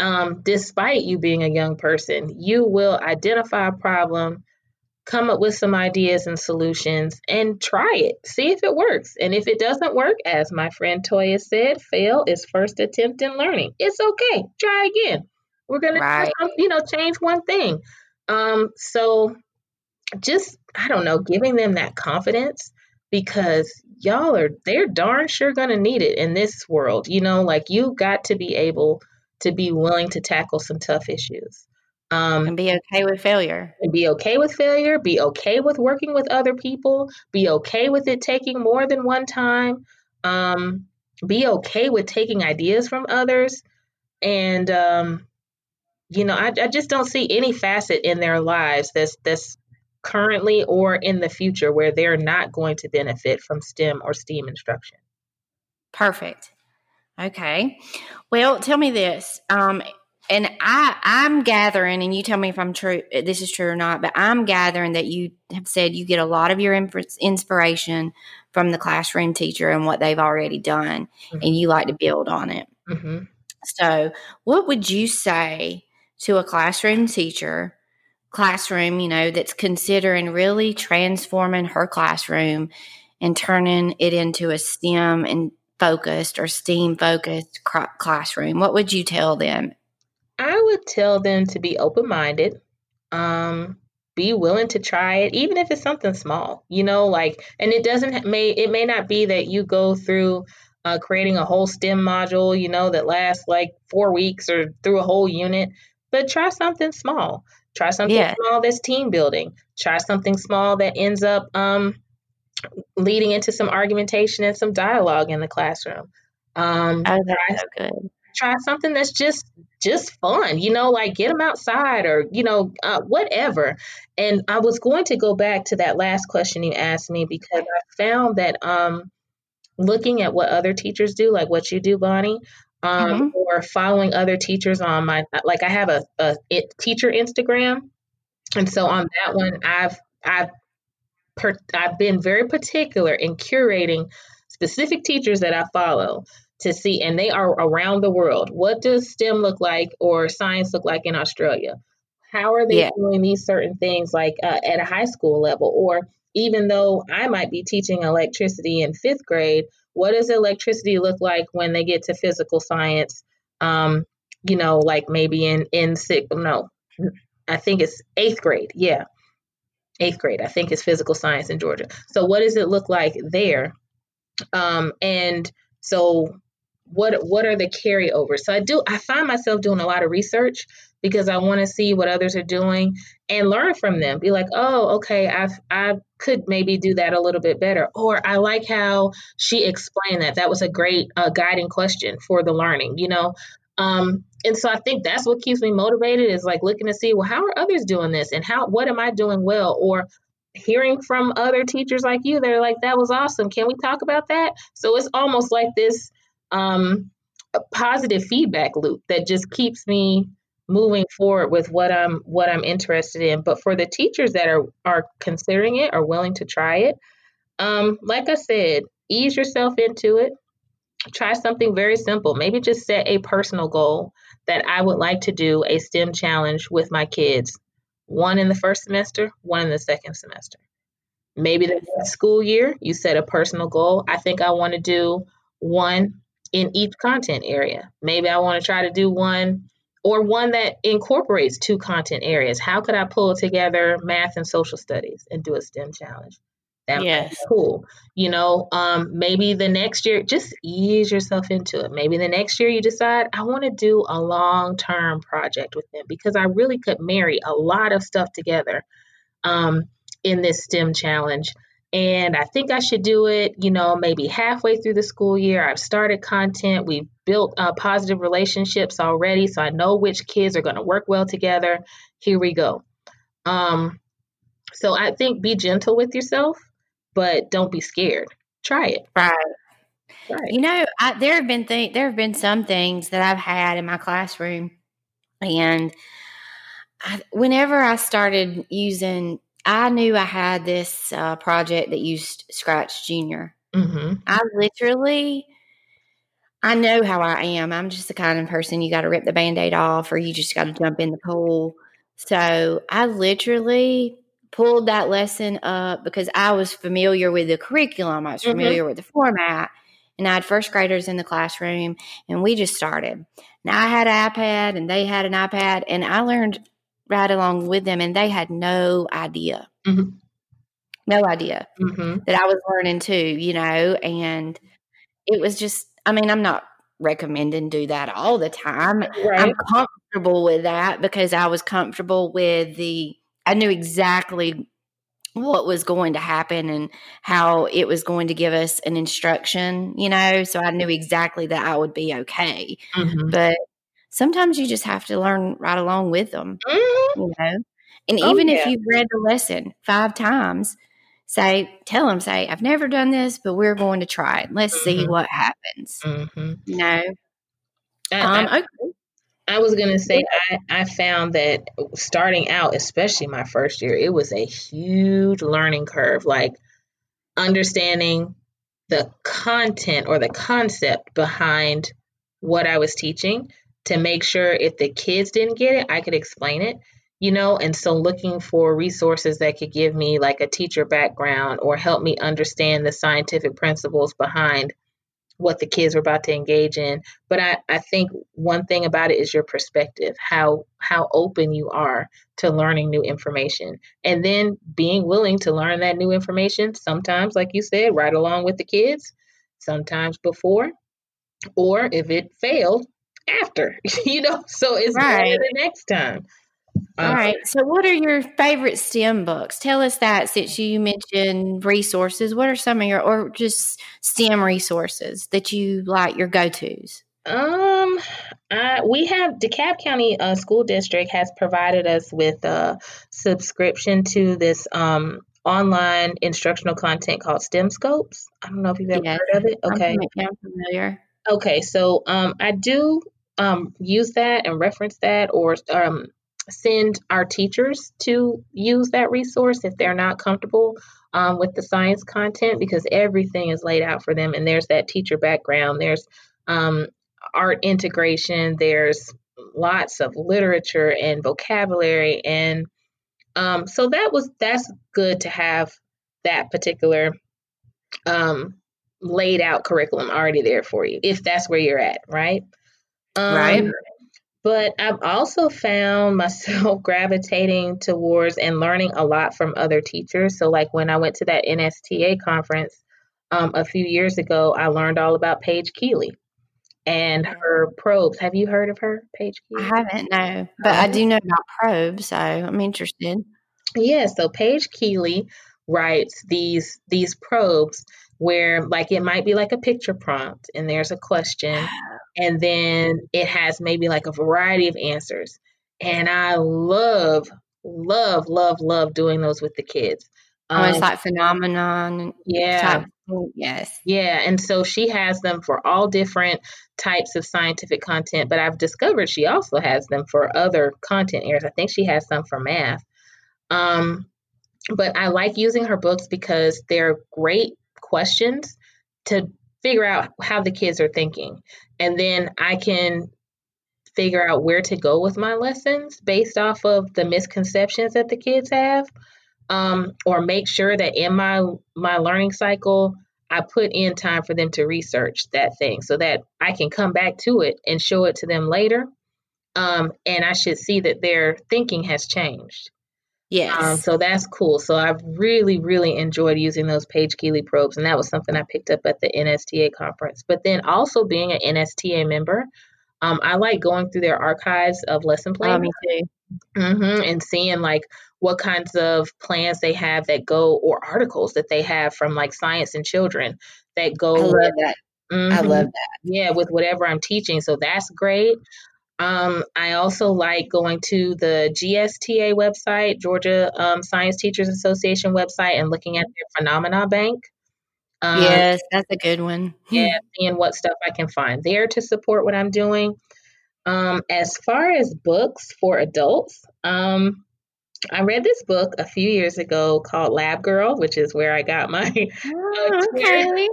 um, despite you being a young person, you will identify a problem, come up with some ideas and solutions, and try it. See if it works. And if it doesn't work, as my friend Toya said, fail is first attempt in learning. It's okay. Try again. We're gonna, right. you know, change one thing. Um, so just I don't know, giving them that confidence because y'all are they're darn sure gonna need it in this world. You know, like you got to be able to be willing to tackle some tough issues. Um, and be okay with failure. And be okay with failure. Be okay with working with other people. Be okay with it taking more than one time. Um, be okay with taking ideas from others. And um, you know, I, I just don't see any facet in their lives that's that's currently or in the future where they're not going to benefit from STEM or STEAM instruction. Perfect. Okay. Well, tell me this. Um, and I, I'm gathering, and you tell me if I'm true, this is true or not, but I'm gathering that you have said you get a lot of your inspiration from the classroom teacher and what they've already done, mm-hmm. and you like to build on it. Mm-hmm. So, what would you say to a classroom teacher, classroom, you know, that's considering really transforming her classroom and turning it into a STEM and focused or STEAM focused classroom? What would you tell them? I would tell them to be open minded, um, be willing to try it, even if it's something small. You know, like, and it doesn't may it may not be that you go through uh, creating a whole STEM module, you know, that lasts like four weeks or through a whole unit, but try something small. Try something yeah. small that's team building. Try something small that ends up um, leading into some argumentation and some dialogue in the classroom. Um, oh, that's try, so good. Try something that's just just fun, you know, like get them outside or you know uh, whatever. And I was going to go back to that last question you asked me because I found that um, looking at what other teachers do, like what you do, Bonnie, um, mm-hmm. or following other teachers on my like I have a, a it, teacher Instagram, and so on that one I've I've per, I've been very particular in curating specific teachers that I follow to see, and they are around the world. What does STEM look like or science look like in Australia? How are they yeah. doing these certain things like uh, at a high school level? Or even though I might be teaching electricity in fifth grade, what does electricity look like when they get to physical science? Um, you know, like maybe in in sixth, no, I think it's eighth grade. Yeah, eighth grade. I think is physical science in Georgia. So what does it look like there? Um, and so what what are the carryovers? So I do I find myself doing a lot of research because I want to see what others are doing and learn from them. Be like, oh, okay, I I could maybe do that a little bit better, or I like how she explained that. That was a great uh, guiding question for the learning, you know. Um, and so I think that's what keeps me motivated is like looking to see, well, how are others doing this, and how what am I doing well, or hearing from other teachers like you they're like that was awesome can we talk about that so it's almost like this um, positive feedback loop that just keeps me moving forward with what I'm what I'm interested in. But for the teachers that are are considering it or willing to try it, um, like I said, ease yourself into it. Try something very simple. Maybe just set a personal goal that I would like to do a STEM challenge with my kids. One in the first semester, one in the second semester. Maybe the school year, you set a personal goal. I think I want to do one in each content area. Maybe I want to try to do one or one that incorporates two content areas. How could I pull together math and social studies and do a STEM challenge? That yes. cool. You know, um, maybe the next year, just ease yourself into it. Maybe the next year you decide, I want to do a long term project with them because I really could marry a lot of stuff together um, in this STEM challenge and I think I should do it, you know, maybe halfway through the school year. I've started content. We've built uh, positive relationships already, so I know which kids are going to work well together. Here we go. Um, so I think be gentle with yourself, but don't be scared. Try it. Right. Right. You know, I, there have been th- there have been some things that I've had in my classroom, and I, whenever I started using I knew I had this uh, project that used Scratch Junior. Mm-hmm. I literally, I know how I am. I'm just the kind of person you got to rip the band aid off or you just got to jump in the pool. So I literally pulled that lesson up because I was familiar with the curriculum, I was mm-hmm. familiar mm-hmm. with the format. And I had first graders in the classroom, and we just started. Now I had an iPad, and they had an iPad, and I learned right along with them, and they had no idea, mm-hmm. no idea mm-hmm. that I was learning too, you know. And it was just, I mean, I'm not recommending do that all the time. Right. I'm comfortable with that because I was comfortable with the, I knew exactly what was going to happen and how it was going to give us an instruction, you know, so I knew exactly that I would be okay. Mm-hmm. But sometimes you just have to learn right along with them, mm-hmm. you know. And oh, even yeah. if you've read the lesson five times, say, tell them, say, I've never done this, but we're going to try it. Let's mm-hmm. see what happens. Mm-hmm. You know. Um, okay. I was gonna say I, I found that starting out, especially my first year, it was a huge learning curve. Like understanding the content or the concept behind what I was teaching to make sure if the kids didn't get it, I could explain it, you know, and so looking for resources that could give me like a teacher background or help me understand the scientific principles behind what the kids are about to engage in. But I, I think one thing about it is your perspective, how how open you are to learning new information. And then being willing to learn that new information, sometimes, like you said, right along with the kids, sometimes before, or if it failed, after, you know, so it's right. the next time. All um. So, what are your favorite STEM books? Tell us that since you mentioned resources. What are some of your, or just STEM resources that you like your go tos? Um, I, we have DeKalb County uh, School District has provided us with a subscription to this um online instructional content called STEMscopes. I don't know if you've ever yes, heard of it. Okay, I'm familiar. Okay, so um, I do um use that and reference that, or um send our teachers to use that resource if they're not comfortable um, with the science content because everything is laid out for them and there's that teacher background there's um, art integration there's lots of literature and vocabulary and um, so that was that's good to have that particular um, laid out curriculum already there for you if that's where you're at right? Right. um, but I've also found myself gravitating towards and learning a lot from other teachers. So, like when I went to that NSTA conference um, a few years ago, I learned all about Paige Keeley and her probes. Have you heard of her, Paige Keeley? I haven't, no, but I do know about probes, so I'm interested. Yeah, so Paige Keeley writes these these probes where like it might be like a picture prompt and there's a question and then it has maybe like a variety of answers. And I love, love, love, love doing those with the kids. Um, oh, it's um, like phenomenon. Yeah. yes. Yeah. And so she has them for all different types of scientific content, but I've discovered she also has them for other content areas. I think she has some for math. Um, but I like using her books because they're great questions to figure out how the kids are thinking. And then I can figure out where to go with my lessons based off of the misconceptions that the kids have. Um, or make sure that in my my learning cycle I put in time for them to research that thing so that I can come back to it and show it to them later. Um, and I should see that their thinking has changed. Yes. Um, so that's cool. So I've really, really enjoyed using those Paige Keeley probes, and that was something I picked up at the NSTA conference. But then also being an NSTA member, um, I like going through their archives of lesson plans. Oh, me too. Mm-hmm, and seeing like what kinds of plans they have that go, or articles that they have from like Science and Children that go. I love that. Mm-hmm. I love that. Yeah, with whatever I'm teaching. So that's great. Um, I also like going to the GSTA website, Georgia um, Science Teachers Association website, and looking at their phenomena bank. Um, yes, that's a good one. yeah, seeing what stuff I can find there to support what I'm doing. Um, as far as books for adults, um, I read this book a few years ago called Lab Girl, which is where I got my oh, uh, okay.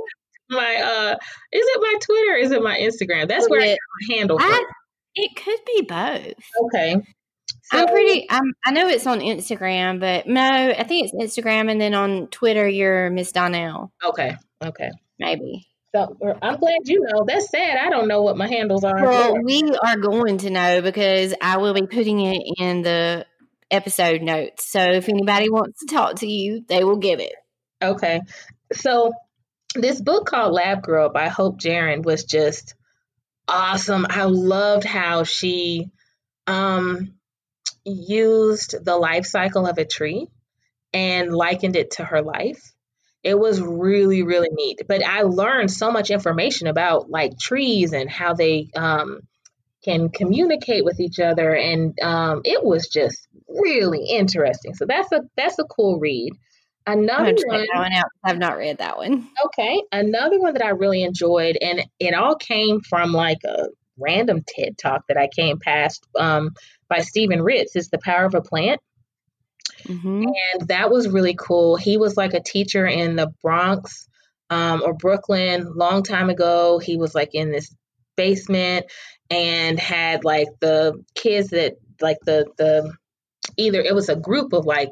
my uh is it my Twitter? is it my Instagram? That's where I got my handle. I, it could be both. Okay. So, I'm pretty. I'm, I know it's on Instagram, but no, I think it's Instagram, and then on Twitter, you're Miss Donnell. Okay. Okay. Maybe. So I'm glad you know. That's sad. I don't know what my handles are. Well, we are going to know because I will be putting it in the episode notes. So if anybody wants to talk to you, they will give it. Okay. So this book called Lab Girl by Hope Jahren was just awesome. I loved how she um, used the life cycle of a tree and likened it to her life. It was really, really neat. But I learned so much information about like trees and how they um, can communicate with each other, and um, it was just really interesting. So that's a that's a cool read. Another one, one out. I've not read that one. Okay. Another one that I really enjoyed, and it all came from like a random TED talk that I came past um, by Stephen Ritz, is The Power of a Plant. Mm-hmm. And that was really cool. He was like a teacher in the Bronx um, or Brooklyn long time ago. He was like in this basement and had like the kids that like the the either it was a group of like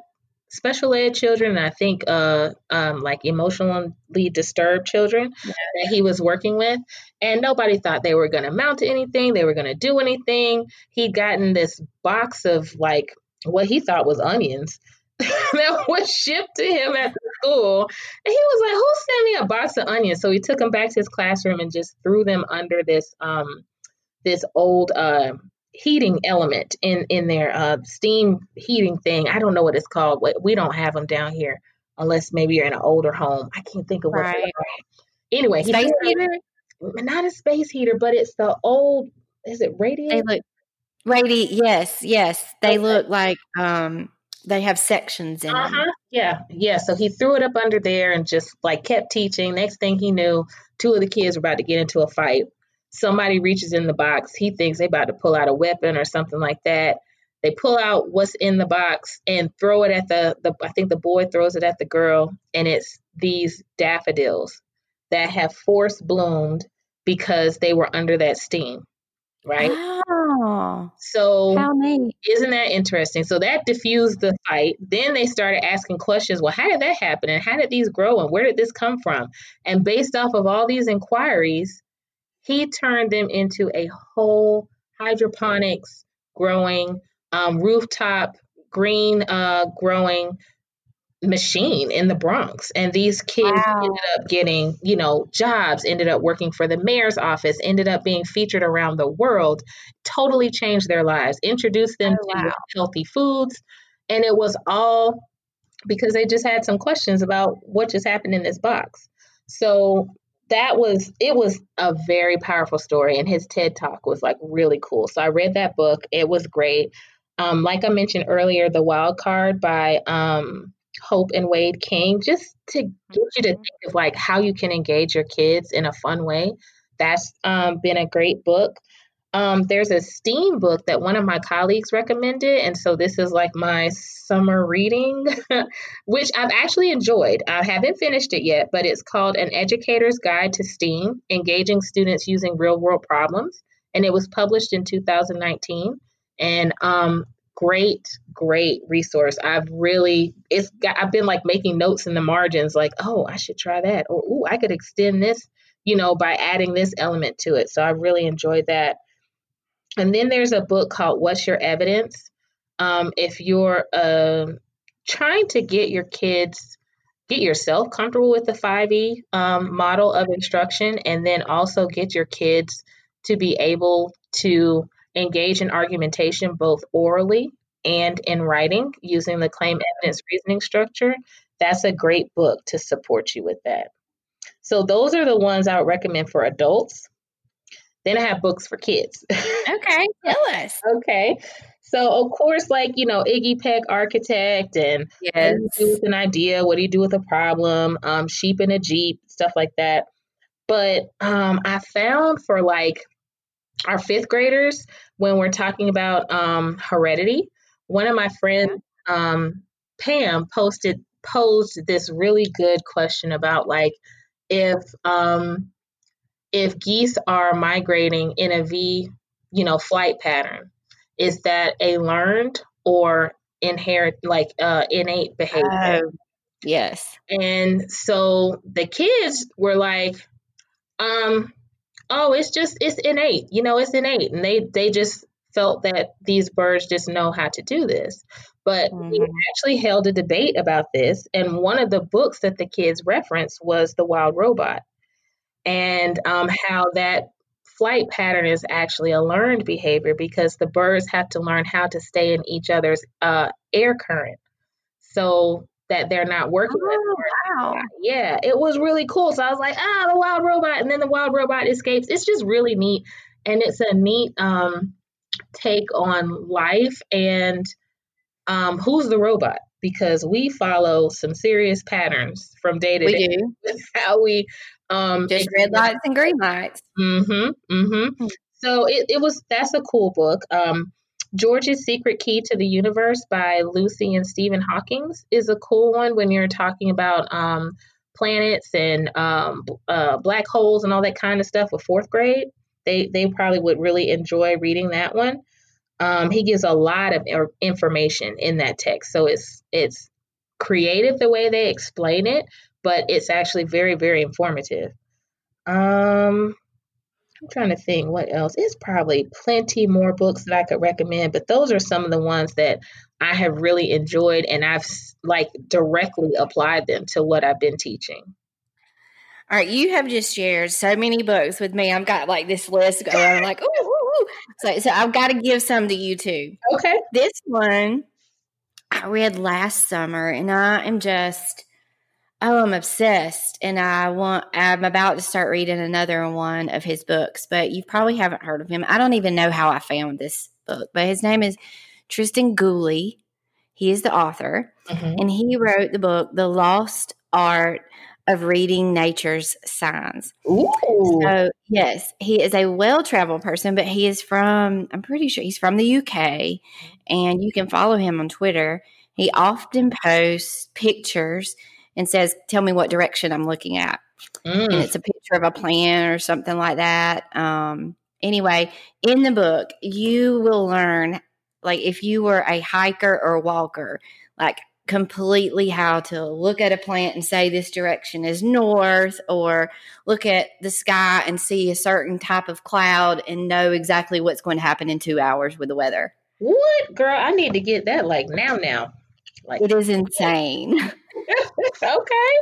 special ed children and I think uh um like emotionally disturbed children yeah. that he was working with. And nobody thought they were going to mount to anything they were going to do anything. He'd gotten this box of like what he thought was onions that was shipped to him at the school. And he was like who sent me a box of onions? So he took them back to his classroom and just threw them under this um this old uh heating element in in their uh, steam heating thing. I don't know what it's called. We don't have them down here unless maybe you're in an older home. I can't think of what. Right. Anyway, space heater. Not a space heater, but it's the old. Is it radiator? They look radi. Yes, yes. They okay. look like um they have sections in uh-huh. them. Yeah, yeah. So he threw it up under there and just like kept teaching. Next thing he knew, two of the kids were about to get into a fight somebody reaches in the box, he thinks they about to pull out a weapon or something like that. They pull out what's in the box and throw it at the, the I think the boy throws it at the girl, and it's these daffodils that have force bloomed because they were under that steam. Right. Oh, so how neat. isn't that interesting? So that diffused the fight. Then they started asking questions. Well, how did that happen? And how did these grow? And where did this come from? And based off of all these inquiries, he turned them into a whole hydroponics growing, um, rooftop green uh, growing machine in the Bronx. And these kids wow. ended up getting, you know, jobs, ended up working for the mayor's office, ended up being featured around the world, totally changed their lives, introduced them oh, to healthy foods. And it was all because they just had some questions about what just happened in this box. So that was it was a very powerful story and his ted talk was like really cool. So i read that book. It was great. Um, like i mentioned earlier the wild card by um, hope and wade king just to get you to mm-hmm. think of like how you can engage your kids in a fun way. That's um, been a great book um, there's a STEAM book that one of my colleagues recommended. And so this is like my summer reading, which I've actually enjoyed. I haven't finished it yet, but it's called An Educator's Guide to STEAM Engaging Students Using Real World Problems. And it was published in 2019. And um, great, great resource. I've really, it's got, I've been like making notes in the margins, like, oh, I should try that. Or, oh, I could extend this, you know, by adding this element to it. So I really enjoyed that. And then there's a book called What's Your Evidence? Um, if you're uh, trying to get your kids, get yourself comfortable with the 5E um, model of instruction, and then also get your kids to be able to engage in argumentation both orally and in writing using the claim evidence reasoning structure, that's a great book to support you with that. So, those are the ones I would recommend for adults. Then I have books for kids. Okay, tell us. okay. So of course, like you know, Iggy Peck, architect, and yes. what do you do with an idea? What do you do with a problem? Um, sheep in a jeep, stuff like that. But um, I found for like our fifth graders when we're talking about um, heredity, one of my friends, um, Pam, posted posed this really good question about like if um, if geese are migrating in a V, you know, flight pattern, is that a learned or inherent, like uh, innate behavior? Uh, yes. And so the kids were like, um, oh, it's just it's innate, you know, it's innate, and they they just felt that these birds just know how to do this. But mm-hmm. we actually held a debate about this, and one of the books that the kids referenced was The Wild Robot and um, how that flight pattern is actually a learned behavior because the birds have to learn how to stay in each other's uh, air current so that they're not working. Oh, wow. Yeah, it was really cool. So I was like, ah, the wild robot. And then the wild robot escapes. It's just really neat. And it's a neat um, take on life and um, who's the robot? Because we follow some serious patterns from day to we day. Do. How we um, Just red lights and green lights. Mm-hmm. Mm-hmm. Hmm. So it, it was that's a cool book. Um, George's Secret Key to the Universe by Lucy and Stephen Hawkins is a cool one when you're talking about um, planets and um, uh, black holes and all that kind of stuff with fourth grade. they they probably would really enjoy reading that one. Um, he gives a lot of information in that text, so it's it's creative the way they explain it, but it's actually very very informative. Um, I'm trying to think what else. It's probably plenty more books that I could recommend, but those are some of the ones that I have really enjoyed and I've like directly applied them to what I've been teaching. All right, you have just shared so many books with me. I've got like this list going. I'm like, ooh, ooh, ooh. So, so I've got to give some to you too. Okay. This one I read last summer, and I am just oh, I'm obsessed, and I want. I'm about to start reading another one of his books, but you probably haven't heard of him. I don't even know how I found this book, but his name is Tristan Gooley. He is the author, mm-hmm. and he wrote the book "The Lost Art." of reading nature's signs. Ooh. So, yes, he is a well traveled person, but he is from, I'm pretty sure he's from the UK, and you can follow him on Twitter. He often posts pictures and says, Tell me what direction I'm looking at. Mm. And it's a picture of a plant or something like that. Um, anyway, in the book, you will learn, like, if you were a hiker or walker, like completely how to look at a plant and say this direction is north or look at the sky and see a certain type of cloud and know exactly what's going to happen in two hours with the weather what girl i need to get that like now now like it is insane okay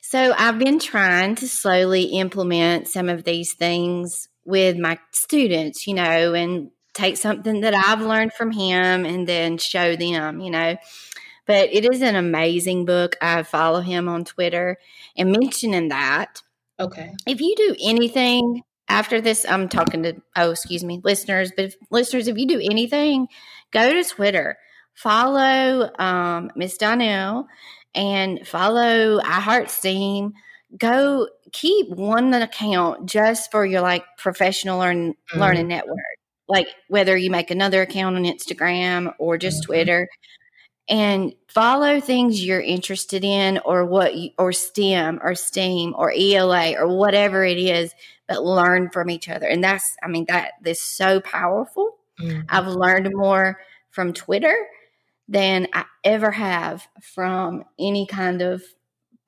so i've been trying to slowly implement some of these things with my students you know and take something that I've learned from him and then show them, you know. But it is an amazing book. I follow him on Twitter and mentioning that. Okay. If you do anything after this, I'm talking to, oh, excuse me, listeners, but if, listeners, if you do anything, go to Twitter, follow um, Miss Donnell and follow I Heart iHeartSteam. Go keep one account just for your like professional learn, mm-hmm. learning network like whether you make another account on Instagram or just mm-hmm. Twitter and follow things you're interested in or what you, or STEM or STEAM or ELA or whatever it is but learn from each other and that's I mean that is so powerful. Mm-hmm. I've learned more from Twitter than I ever have from any kind of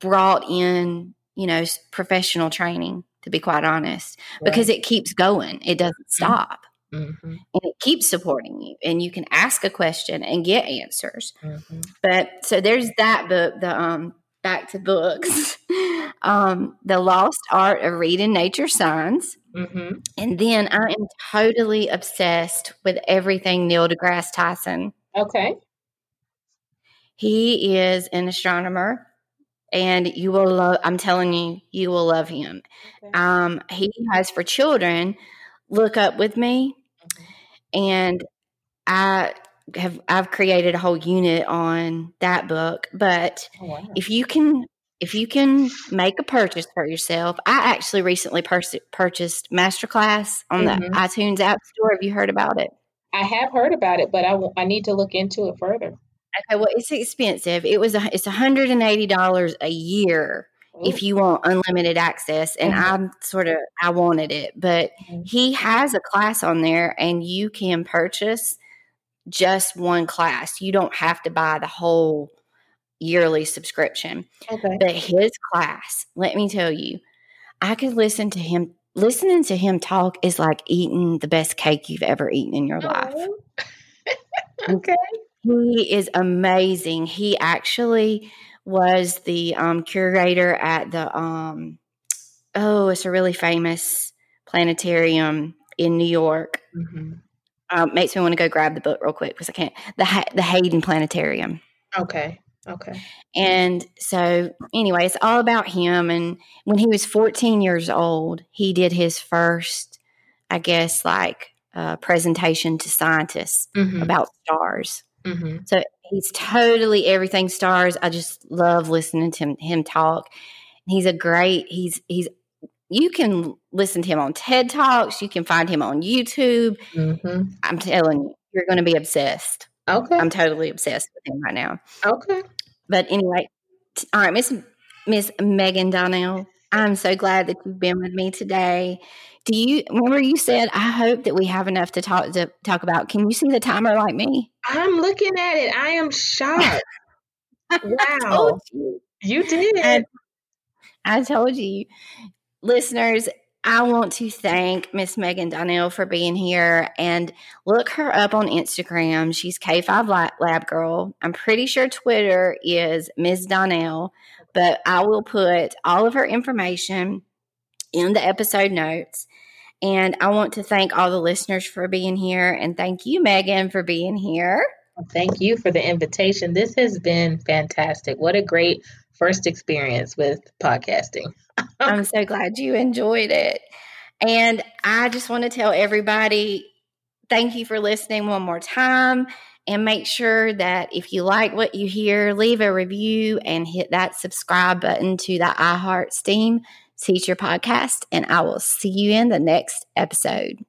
brought in, you know, professional training to be quite honest right. because it keeps going. It doesn't mm-hmm. stop. Mm-hmm. And it keeps supporting you, and you can ask a question and get answers. Mm-hmm. But so there's that book, the um, back to books, um, the lost art of reading nature signs. Mm-hmm. And then I am totally obsessed with everything Neil deGrasse Tyson. Okay. He is an astronomer and you will love i'm telling you you will love him okay. um, he has for children look up with me and I have I've created a whole unit on that book. But oh, wow. if you can if you can make a purchase for yourself, I actually recently pur- purchased Masterclass on mm-hmm. the iTunes App Store. Have you heard about it? I have heard about it, but I, w- I need to look into it further. Okay, well, it's expensive. It was a, it's one hundred and eighty dollars a year if you want unlimited access and mm-hmm. i'm sort of i wanted it but mm-hmm. he has a class on there and you can purchase just one class you don't have to buy the whole yearly subscription okay. but his class let me tell you i could listen to him listening to him talk is like eating the best cake you've ever eaten in your life okay he is amazing he actually was the um, curator at the um, oh, it's a really famous planetarium in New York. Mm-hmm. Um, makes me want to go grab the book real quick because I can't. The the Hayden Planetarium. Okay. Okay. And so, anyway, it's all about him. And when he was 14 years old, he did his first, I guess, like uh, presentation to scientists mm-hmm. about stars. Mm-hmm. So he's totally everything stars. I just love listening to him, him talk. He's a great. He's he's. You can listen to him on TED Talks. You can find him on YouTube. Mm-hmm. I'm telling you, you're going to be obsessed. Okay. I'm totally obsessed with him right now. Okay. But anyway, t- all right, Miss Miss Maegan Donnell. I'm so glad that you've been with me today. Do you remember you said I hope that we have enough to talk to talk about? Can you see the timer like me? I'm looking at it. I am shocked. wow. You. you. did. I, I told you. Listeners, I want to thank Miss Maegan Donnell for being here and look her up on Instagram. She's K5 Lab Girl. I'm pretty sure Twitter is Ms. Donnell, but I will put all of her information in the episode notes. And I want to thank all the listeners for being here. And thank you, Maegan, for being here. Thank you for the invitation. This has been fantastic. What a great first experience with podcasting. I'm so glad you enjoyed it. And I just want to tell everybody thank you for listening one more time. And make sure that if you like what you hear, leave a review and hit that subscribe button to the iHeartSTEAM Teacher podcast. And I will see you in the next episode.